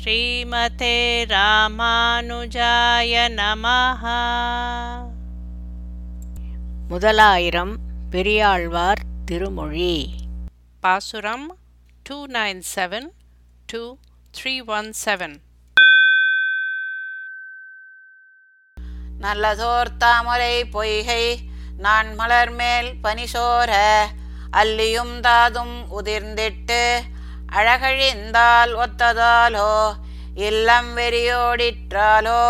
ஸ்ரீமதே ராமானுஜாய நமஹ. முதலாயிரம் பெரியாழ்வார் திருமொழி. பாசுரம் two nine seven two three one seven நல்லதோர் தாமரை பொய்கை நான் மலர் மேல் பனிசோர அல்லியும் தாதும் உதிர்ந்திட்டு அழகழிந்தால் ஒத்ததாலோ இல்லம் வெறியோடிற்றாலோ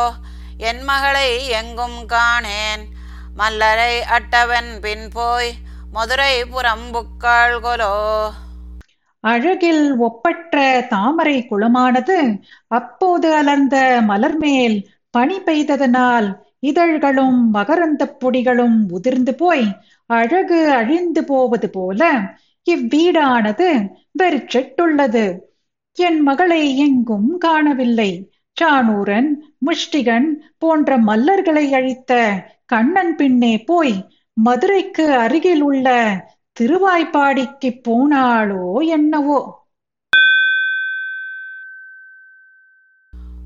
என் மகளை எங்கும் காணேன். மல்லரை அட்டவன் பின் போய் மதுரை புறம்புக்காள் கொலோ. அழகில் ஒப்பற்ற தாமரை குளமானது அப்போது அலர்ந்த மலர்மேல் பனி பெய்ததனால் இதழ்களும் மகரந்தப் பொடிகளும் உதிர்ந்து போய் அழகு அழிந்து போவது போல இவ்வீடானது வெறிச்செட்டுள்ளது. என் மகளை எங்கும் காணவில்லை. சாணூரன் முஷ்டிகன் போன்ற மல்லர்களை அழித்த கண்ணன் பின்னே போய் மதுரைக்கு அருகில் உள்ள திருவாய்ப்பாடிக்கு போனாளோ என்னவோ?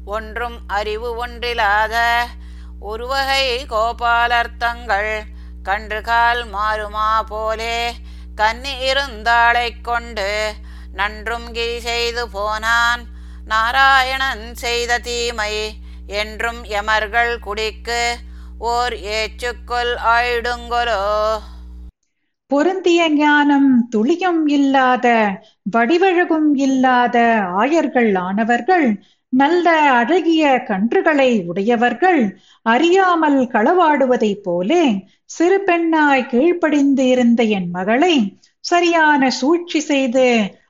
ஒன்றும் அறிவு ஒன்றிலாத ஒருவகை கோபாலர்த்தங்கள் கன்றுகால் மாறுமா போலே கன்னி இருந்தாளைக் கொண்டு நன்றும் கிரி செய்து போனான். நாராயணன் செய்த தீமை என்றும் எமர்கள் குடிக்கு. ஓர் ஏச்சுக்கொல் ஆயிடுங்கொலோ பொருந்திய ஞானம் துளியும் இல்லாத வடிவழகும் இல்லாத ஆயர்கள் ஆனவர்கள் நல்ல அழகிய கன்றுகளை உடையவர்கள் அறியாமல் களவாடுவதைப் போலே சிறு பெண்ணாய் கீழ்ப்படிந்து இருந்த என் மகளை சரியான சூழ்ச்சி செய்து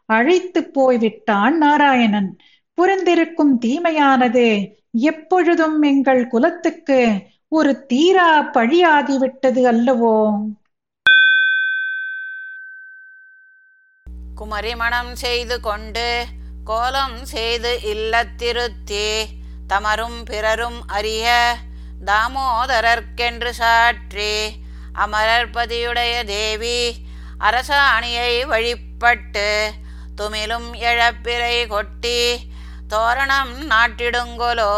அழைத்து போய்விட்டான் நாராயணன். புரிந்திருக்கும் தீமையானது எப்பொழுதும் எங்கள் குலத்துக்கு ஒரு தீரா பழியாகிவிட்டது அல்லவோ? குமரிமணம் செய்து கொண்டு கோலம் செய்து இல்லத்திருத்தே தமரும் பிறரும் அறிய தாமோதரர்க்கென்று சாற்றி அமரர்பதியுடைய தேவி அரசாணியை வழிபட்டு துமிலும் எழப்பிரை கொட்டி தோரணம் நாட்டிடுங்கொலோ.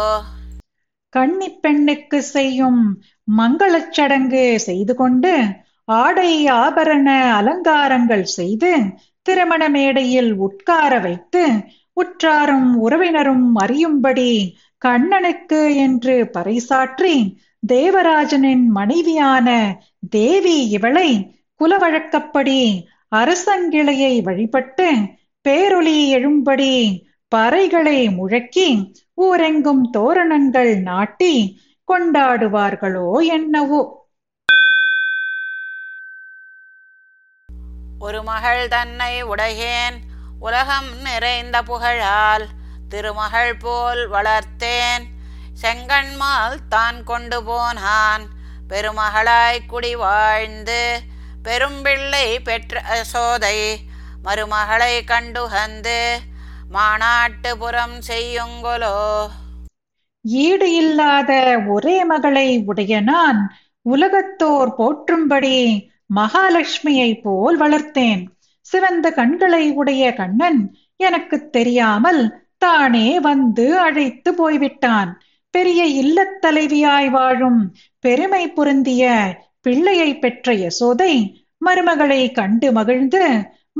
கன்னிப் பெண்ணுக்கு செய்யும் மங்களச் சடங்கு செய்து கொண்டு ஆடை ஆபரண அலங்காரங்கள் செய்து திருமண மேடையில் உட்கார வைத்து உற்றாரும் உறவினரும் அறியும்படி கண்ணனுக்கு என்று பறைசாற்றி தேவராஜனின் மனைவியான தேவி இவளை குலவழக்கப்படி அரசங்கிளையை வழிபட்டு பேரொளி எழும்படி பறைகளை முழக்கி ஊரெங்கும் தோரணங்கள் நாட்டி கொண்டாடுவார்களோ என்னவோ. ஒரு மகள் தன்னை உடையேன். உலகம் நிறைந்த புகழால் திருமகள் போல் வளர்த்தேன். செங்கண்மால் தான் கொண்டு போனான். பெருமகளாய் குடி வாழ்ந்து பெரும்பிள்ளை பெற்ற சோதை மருமகளை கண்டுகந்து மாநாட்டுப்புறம் செய்யுங்கொலோ. ஈடு இல்லாத ஒரே மகளை உடைய நான் உலகத்தோர் போற்றும்படி மகாலட்சுமியை போல் வளர்த்தேன். சிவந்த கண்களை உடைய கண்ணன் எனக்குத் தெரியாமல் தானே வந்து அழைத்து போய்விட்டான். பெரிய இல்லத் தலைவியாய் வாழும் பெருமை பொருந்திய பிள்ளையை பெற்ற யசோதை மருமகளை கண்டு மகிழ்ந்து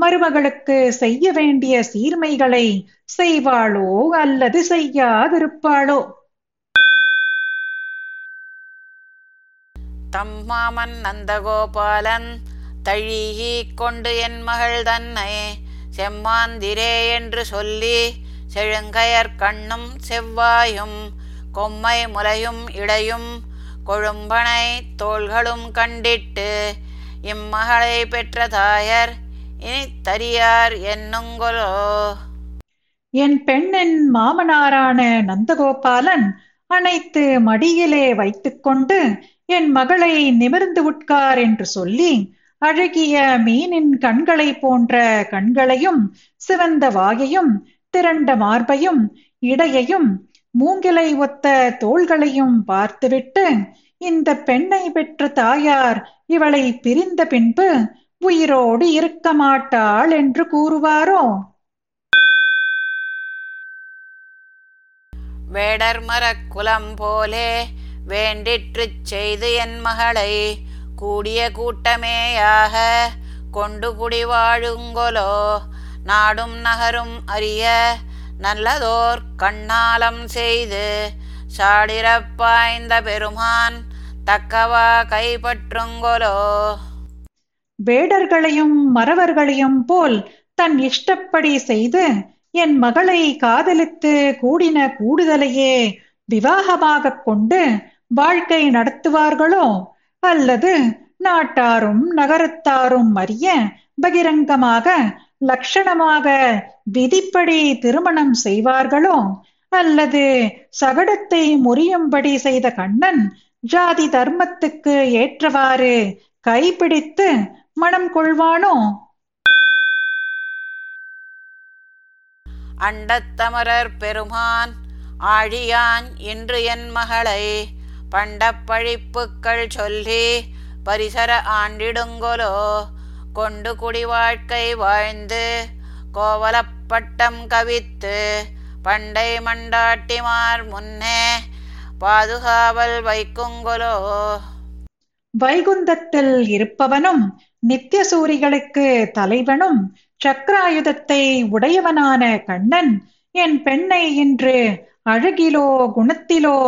மருமகளுக்கு செய்ய வேண்டிய சீர்மைகளை செய்வாளோ அல்லது செய்யாதிருப்பாளோ? தம்மாமன் நந்தகோபாலன் தழீகி கொண்டு என் மகள் தன்னை செம்மாந்திரே என்று சொல்லி செழுங்கயர் கண்ணும் செவ்வாயும் கொம்மை முலையும் இடையும் கொழும்பனை தோள்களும் கண்டிட்டு இம்மகளை பெற்ற தாயர் இனி தரியார் என்னுங்கொலோ. என் பெண்ணின் மாமனாரான நந்தகோபாலன் அனைத்து மடியிலே வைத்துக்கொண்டு என் மகளை நிமிர்ந்து உட்கார் என்று சொல்லி அழகிய மீனின் கண்களை போன்ற கண்களையும் சிவந்த வாயையும் திரண்ட மார்பையும் இடையையும் மூங்கிலை ஒத்த தோள்களையும் பார்த்துவிட்டு இந்த பெண்ணை பெற்ற தாயார் இவளை பிரிந்த பின்பு உயிரோடு இருக்க மாட்டாள் என்று கூறுவாரோ? வேடர்மர குலம் போலே வேண்டிற்றுச் செய்து என் மகளை கூடிய கூட்டமேயாக கொண்டு குடி வாழுங்கொலோ. நாடும் நகரும் அறிய நல்லதோர் கண்ணாலம் செய்து சாடிரப்பாய்ந்த பெருமான் தக்கவா கைப்பற்றுங்கொலோ. வேடர்களையும் மறவர்களையும் போல் தன் இஷ்டப்படி செய்து என் மகளை காதலித்து கூடின கூடுதலையே விவாகமாகக் கொண்டு வாழ்க்கை நடத்துவார்களோ? அல்லது நாட்டாரும் நகரத்தாரும் அறிய பகிரங்கமாக லட்சணமாக விதிப்படி திருமணம் செய்வார்களோ? அல்லது சகடத்தை முறியும்படி செய்த கண்ணன் ஜாதி தர்மத்துக்கு ஏற்றவாறு கைப்பிடித்து மனம் கொள்வானோ? அண்டத்தமரர் பெருமான் ஆழியான் இன்று என் மகளை பண்டப்பழிப்புக்கள் சொல்லி பரிசர ஆண்டிடுங்கொலோ. கொண்டு குடி வாழ்க்கை வாழ்ந்து கோவலப்பட்டம் கவித்து பண்டை மண்டாட்டிமார் முன்னே பாதுகாவல் வைக்குங்கொலோ. வைகுந்தத்தில் இருப்பவனும் நித்தியசூரிகளுக்கு தலைவனும் சக்கராயுதத்தை உடையவனான கண்ணன் என் பெண்ணை இன்று அழகிலோ குணத்திலோ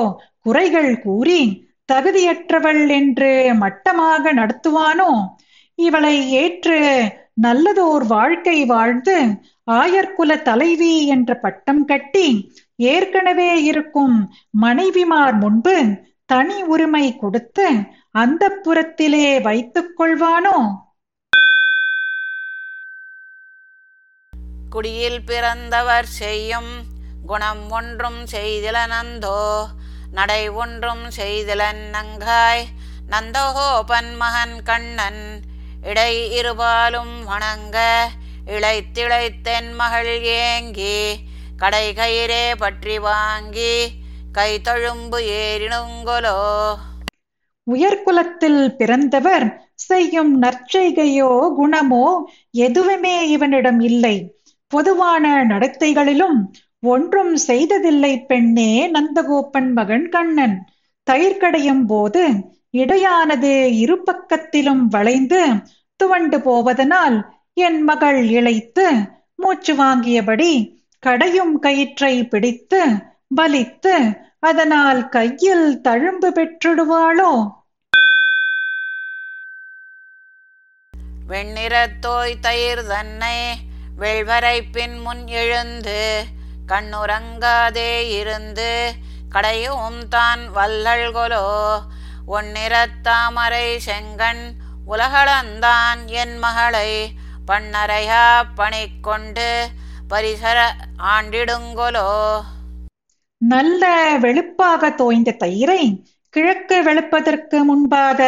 குறைகள் கூறி தகுதியற்றவள் என்று மட்டமாக நடத்துவானோ? இவளை ஏற்று நல்லதோர் வாழ்க்கை வாழ்ந்து ஆயர்குல தலைவி என்ற பட்டம் கட்டி ஏற்கனவே இருக்கும் மனைவிமார் முன்பு தனி உரிமை கொடுத்து அந்த புறத்திலே வைத்துக் கொள்வானோ? குடியில் பிறந்தவர் செய்யும் குணம் ஒன்றும் செய்திலனந்தோ? நடை ஒன்றும் செய்திலன் நங்காய். நந்தகோபன் மகன் கண்ணன் இடை இருபாலும் வணங்க. இழைத்திழைத்தென் மகள் ஏங்கி கடை கயிறே பற்றி வாங்கி கை தழும்பு ஏறினுங்கொலோ. உயர்குலத்தில் பிறந்தவர் செய்யும் நற்செய்கையோ குணமோ எதுவுமே இவனிடம் இல்லை. பொதுவான நடத்தைகளிலும் ஒன்றும் செய்ததில்லை பெண்ணே நந்தகோபன் மகன் கண்ணன். தயிர் கடையும் போது இடையானது இரு பக்கத்திலும் வளைந்து துவண்டு போவதனால் என் மகள் இழைத்து மூச்சு வாங்கியபடி கடையும் கயிற்றை பிடித்து வலித்து அதனால் கையில் தழும்பு பெற்றிடுவாளோ? வெண்ணிறத்தோய் தயிர் தன்னை வெள்வரை பின் முன் எழுந்து கண்ணுறங்காதே இருந்து கடையும் தான் வல்லல்கொலோ ஒன்னிறத்தாமரை செங்கண் உலகளந்தான் என் மகளை. பண்ணறையா கொண்டு பரிசர ஆண்டிடுங்கொலோ நல்ல வெளுப்பாக தோய்ந்த தயிரை கிழக்கு வெளுப்பதற்கு முன்பாக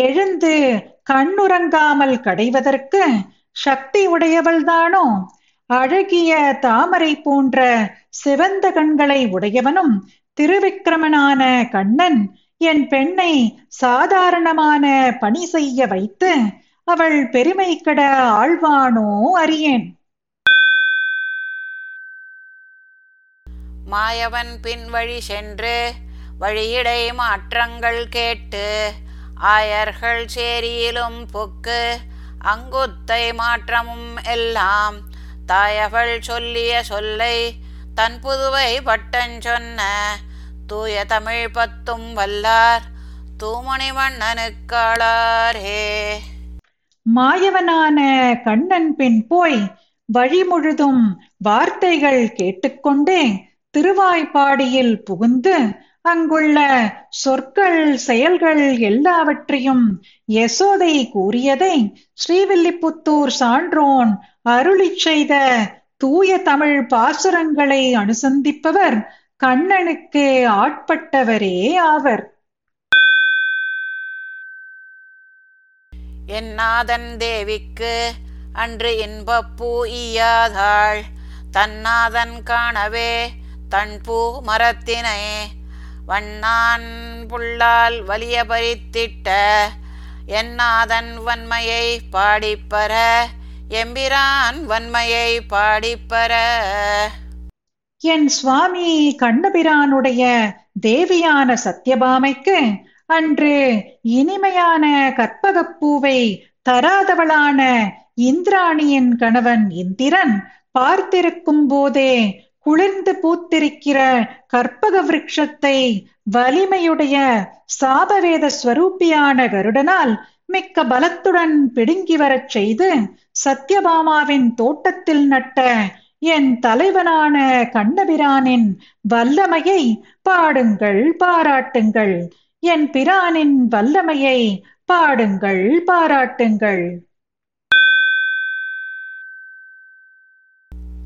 எழுந்து கண்ணுறங்காமல் கடைவதற்கு சக்தி உடையவள்தானோ? அழகிய தாமரை போன்ற சிவந்த கண்களை உடையவனும் திருவிக்கிரமனான கண்ணன். என் பெண்ணை சாதாரணமான பணி செய்ய வைத்து அவள் பெருமை கட ஆழ்வானோ அறியேன். மாயவன் பின் வழி சென்று வழியிடை மாற்றங்கள் கேட்டு ஆயர்கள் சேரியிலும் புக்கு அங்குத்தை மாற்றமும் எல்லாம் தாயவள் சொல்லிய சொல்லை தன் புதுவை பட்டன் சொன்ன. தூய தமிழ் பத்தும் வல்லார் தூமணி மன்னனுக்காளாரே மாயவனான கண்ணன் பின் போய் வழி முழுதும் வார்த்தைகள் கேட்டுக்கொண்டே திருவாய்ப்பாடியில் புகுந்து அங்குள்ள சொற்கள் செயல்கள் எல்லாவற்றையும் யசோதை கூறியதை ஸ்ரீவில்லிபுத்தூர் சான்றோன் அருளிச் செய்த தூய தமிழ் பாசுரங்களை அனுசந்திப்பவர் கண்ணனுக்கு ஆட்பட்டவரே ஆவர். என்னாதன் தேவிக்கு அன்று இன்பப்பூ ஈயாதாள். தன்னாதன் காணவே தன் பூ மரத்தினை வண்ணான் புல்லால் வலிய பறித்திட்ட என்னாதன் வன்மையை பாடிப்பற எம்பிரான் வன்மையை பாடிப்பற என் சுவாமி கண்ணபிரானுடைய தேவியான சத்யபாமைக்கு அன்று இனிமையான கற்பகப்பூவை தராதவளான இந்திராணியின் கணவன் இந்திரன் பார்த்திருக்கும் போதே குளிர்ந்து பூத்திருக்கிற கற்பக விரக்ஷத்தை வலிமையுடைய சாபவேத ஸ்வரூபியான கருடனால் மிக்க பலத்துடன் பிடுங்கி வரச் செய்து சத்யபாமாவின் தோட்டத்தில் நட்ட என் தலைவனான கண்ணபிரானின் வல்லமையை பாடுங்கள் பாராட்டுங்கள். என் பிரானின் வல்லமையை பாடுங்கள் பாராட்டுங்கள்.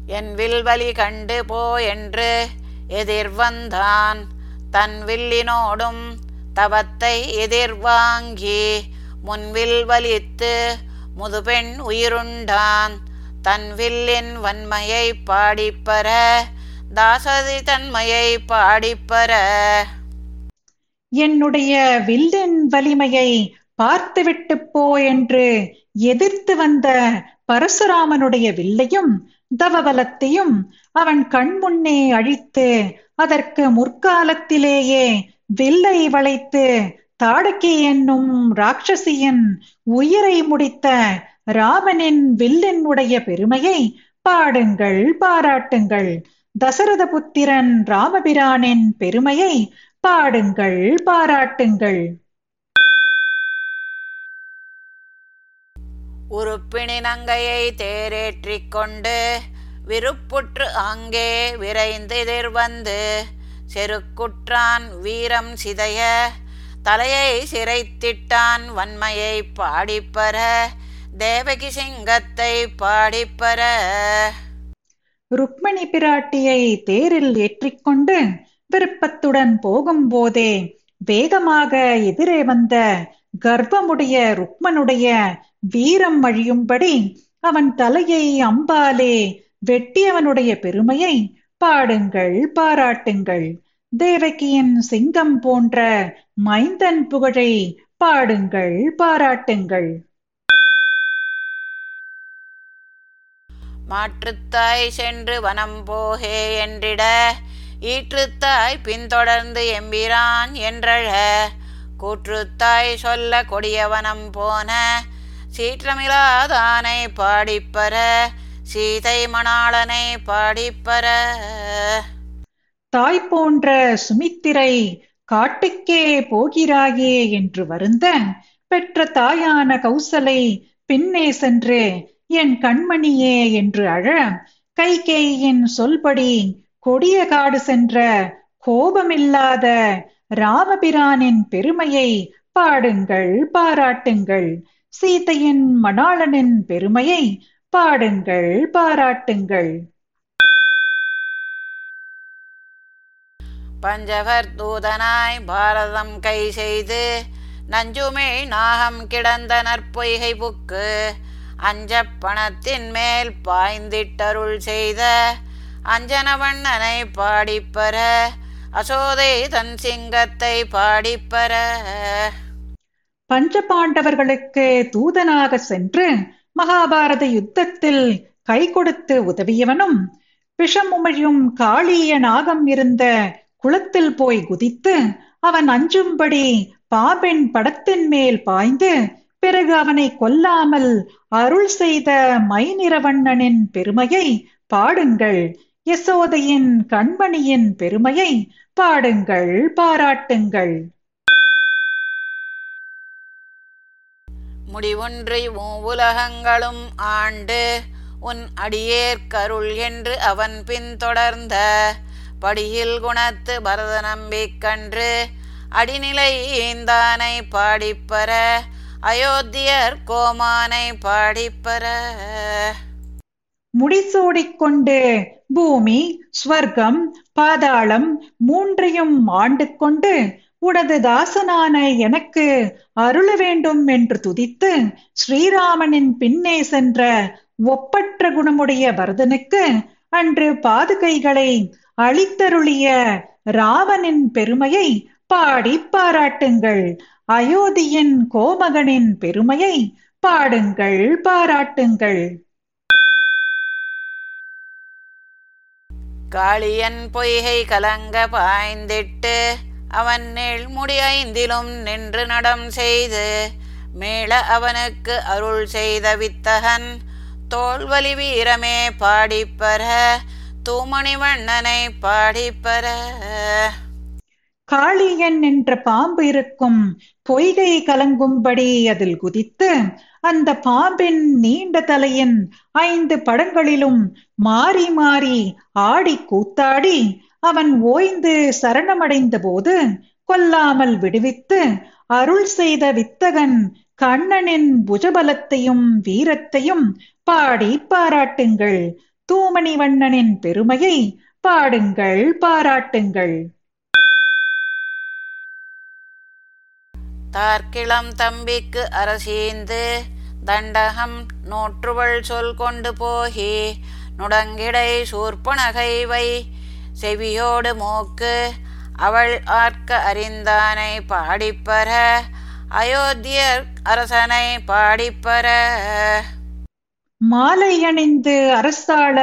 என் வில்வலி கண்டு போ என்று எதிர்வந்தான் தன் வில்லினோடும் தவத்தை எதிர்வாங்கி முன்வில் வலித்து முதுபெண் உயிருண்டான். தன் வில்லின் வன்மையை பாடிப்பற தாசதி தன்மையை பாடிப்பற என்னுடைய வில்லின் வலிமையை பார்த்துவிட்டு போ என்று எதிர்த்து வந்த பரசுராமனுடைய வில்லையும் தவபலத்தையும் அவன் கண்முன்னே அழித்து அதற்கு முற்காலத்திலேயே வில்லை வளைத்து தாடகி என்னும் ராட்சசியின் உயிரை முடித்த ராமனின் வில்லினுடைய பெருமையை பாடுங்கள் பாராட்டுங்கள். தசரத புத்திரன் ராமபிரானின் பெருமையை பாடுங்கள் பாராட்டுங்கள். உறுப்பினி நங்கையை தேரேற்றிக் கொண்டு விருப்புற்று அங்கே விரைந்து எதிர்வந்து செருக்குற்றான் வீரம் சிதைய தலையை சிறைத்திட்டான் வன்மையை பாடிப்பற தேவகி சிங்கத்தை பாடிப்பற. ருக்மணி பிராட்டியை தேரில் ஏற்றிக்கொண்டு விருப்பத்துடன் போகும்போதே வேகமாக எதிரே வந்த கர்ப்பமுடைய ருக்மனுடைய வீரம் அழியும்படி அவன் தலையை அம்பாலே வெட்டியவனுடைய பெருமையை பாடுங்கள் பாராட்டுங்கள். தேவகியின் சிங்கம் போன்ற மைந்தன் புகழை பாடுங்கள் பாராட்டுங்கள். மாற்றுத்தாய் சென்று வனம் போகே என்றிட ஈற்றுத்தாய் பின்தொடர்ந்து எம்பிரான் என்றழ கூற்றுத்தாய் சொல்ல கொடியவனம் போன சீற்றமிலாதானை பாடிப்பற சீதை மணாளனை பாடிப்பற தாய் போன்ற சுமித்திரை காட்டுக்கே போகிறாயே என்று வருந்த பெற்ற தாயான கௌசலை பின்னே சென்று என் கண்மணியே என்று அழ கைகேயின் சொல்படி கொடிய காடு சென்ற கோபமில்லாத ராமபிரானின் பெருமையை பாடுங்கள் பாராட்டுங்கள். சீதையின் மணாளனின் பெருமையை பாடுங்கள் பாராட்டுங்கள். பஞ்சவர் தூதனாய் பாரதம் கை செய்து நஞ்சுமே நாகம் கிடந்த நற்பொய்கை புக்கு அஞ்ச பணத்தின் மேல் பாய்ந்திட்டருள் செய்த அஞ்சனவண்ணனை பாடிப்பற அசோதை தன் சிங்கத்தை பாடிப்பற பஞ்ச பாண்டவர்களுக்கு தூதனாக சென்று மகாபாரத யுத்தத்தில் கை கொடுத்து உதவியவனும் விஷமுமையும் காளிய நாகம் இருந்த குளத்தில் போய் குதித்து அவன் அஞ்சும்படி பாபின் படத்தின் மேல் பாய்ந்து பிறகு அவனை கொல்லாமல் அருள் செய்த மைநிறவண்ணனின் பெருமையை பாடுங்கள். யசோதையின் கண்மணியின் பெருமையை பாடுங்கள் பாராட்டுங்கள். முடிவொன்றி உலகங்களும் ஆண்டு உன் அடியேற்கருள் என்று அவன் பின்தொடர்ந்த படியில் குணத்து பரத நம்பிக்கன்று அடிநிலை ஈந்தானை பாடிப்பற அயோத்தியர் கோமானை பாடிப்பற முடிசூடிக்கொண்டு பூமி ஸ்வர்க்கம் பாதாளம் மூன்றையும் ஆண்டு கொண்டு உனது தாசனான எனக்கு அருள வேண்டும் என்று துதித்து ஸ்ரீராமனின் பின்னே சென்ற ஒப்பற்ற குணமுடைய பரதனுக்கு அன்று பாதுகைகளை அளித்தருளிய ராவனின் பெருமையை பாடி பாராட்டுங்கள். அயோத்தியின் கோமகனின் பெருமையை பாடுங்கள் பாராட்டுங்கள். காளியன் பொய்கை கலங்க பாய்ந்திட்டு அவன் நெல்முடி ஐந்திலும் நின்று நடம் செய்து மேள அவனுக்கு அருள் செய்த வித்தகன் தோல்வலி வீரமே பாடிப்பர தூமணி வண்ணனை பாடிப்பர காளியன் என்ற பாம்பு இருக்கும் பொய்கை கலங்கும்படி அதில் குதித்து அந்த பாம்பின் நீண்ட தலையின் ஐந்து படங்களிலும் மாறி மாறி ஆடி கூத்தாடி அவன் ஓய்ந்து சரணமடைந்த போது கொல்லாமல் விடுவித்து அருள் செய்த வித்தகன் கண்ணனின் புஜபலத்தையும் வீரத்தையும் பாடி பாராட்டுங்கள். தூமணி வண்ணனின் பெருமையை பாடுங்கள் பாராட்டுங்கள். தார்க்கிளம் தம்பிக்கு அரசீந்து தண்டகம் நூற்றுவள் சொல் கொண்டு போகி நுடங்கிடை சூர்பனகை வை செவியோடு மூக்கு அவள் ஆர்க்க அறிந்தானை பாடிப்பர அயோத்தியர் அரசனை பாடிப்பர. மாலை அணிந்து அரசாள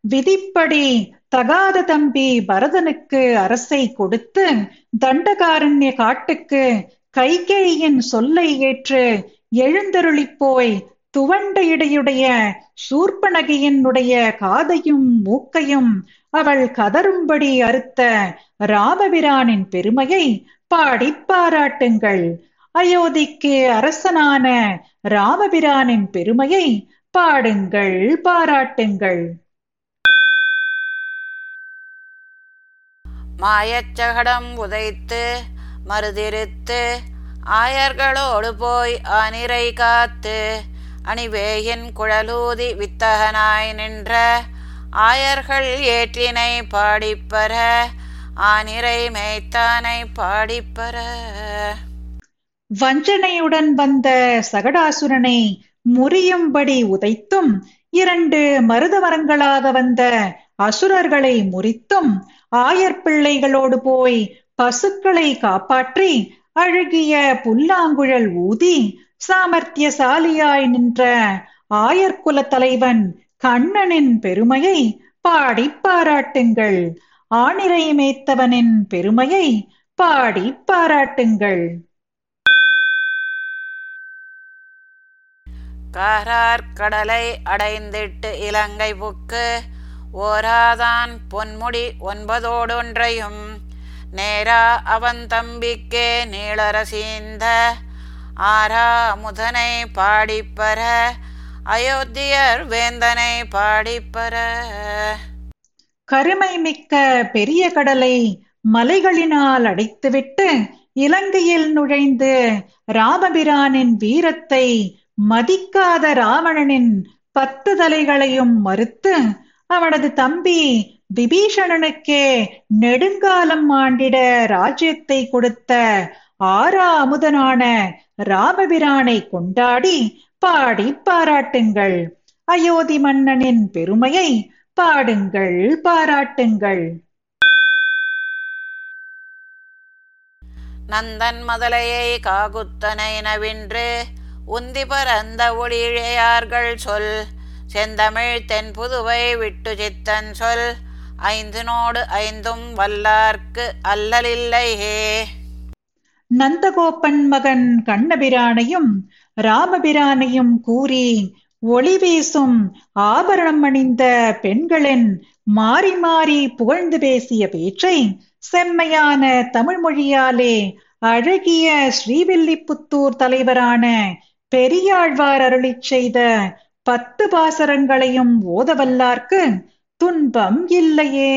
விதிப்படி தகாத தம்பி பரதனுக்கு அரசை கொடுத்து தண்டகாரண்ய காட்டுக்கு கைகேயின் சொல்லை ஏற்று எழுந்தருளிப் போய் துவண்ட இடையுடைய சூர்பனகையினுடைய காதையும் மூக்கையும் அவள் கதரும்படி அறுத்த ராமபிரானின் பெருமையை பாடிப் பாராட்டுங்கள். அயோத்திக்கு அரசனான ராமபிரானின் பெருமையை பாடுங்கள் பாராட்டுங்கள். மாயச்சகடம் உதைத்து மறுதிருத்து ஆயர்களோடு போய் அனிரை காத்து அணிவேயின் குழலூதி வித்தகனாய் நின்ற ஆயர்கள் ஏற்றினை பாடிப்பர ஆனிரை மேய்த்தானை பாடிப்பர. வஞ்சனையுடன் வந்த சகடாசுரனை முறியும்படி உதைத்தும் இரண்டு மருதமரங்களாக வந்த அசுரர்களை முறித்தும் ஆயர் பிள்ளைகளோடு போய் பசுக்களை காப்பாற்றி அழகிய புல்லாங்குழல் ஊதி சாமர்த்தியசாலியாய் நின்ற ஆயர்குல தலைவன் கண்ணனின் பெருமையை பாடி பாராட்டுங்கள். ஆணிரை மேய்த்தவனின் பெருமையை பாடி பாராட்டுங்கள். காரார் கடலை அடைந்திட்டு இலங்கை புக்கு ஓராதான் பொன்முடி ஒன்பதோடொன்றையும் நேரா அவன் தம்பிக்கே நீளரசீந்த ஆரா முதனை பாடிப்பர அயோத்தியர் வேந்தனை பாடிப்பர. கருமை மிக்க பெரிய கடலை மலைகளினால் அடைத்துவிட்டு இலங்கையில் நுழைந்து ராமபிரானின் வீரத்தை மதிக்காத ராவணனின் பத்து தலைகளையும் மறுத்து அவனது தம்பி விபீஷணனுக்கே நெடுங்காலம் ஆண்டிட ராஜ்யத்தை கொடுத்த ஆரா அமுதனான ராமபிரானை கொண்டாடி பாடி பாராட்டுங்கள். அயோத்தி மன்னனின் பெருமையை பாடுங்கள் பாராட்டுங்கள். நந்தன் மதலையை காகுத்தனை நவின்று உந்தி பரந்த ஒளிழையார்கள் சொல். செந்தமிழ் தென் புதுவை விட்டு சித்தன் சொல். ஐந்து நோடு ஐந்தும் வல்லார்க்கு அல்லலில்லையே. நந்தகோப்பன் மகன் கண்ணபிரானையும் ராமபிரானையும் கூறி ஒளி வீசும் ஆபரணம் அணிந்த பெண்களின் மாறி மாறி புகழ்ந்து பேசிய பேச்சை செம்மையான தமிழ் மொழியாலே அழகிய ஸ்ரீவில்லிபுத்தூர் தலைவரான பெரியாழ்வார் அருளிச் செய்த பத்து பாசரங்களையும் ஓதவல்லார்க்கு துன்பம் இல்லையே.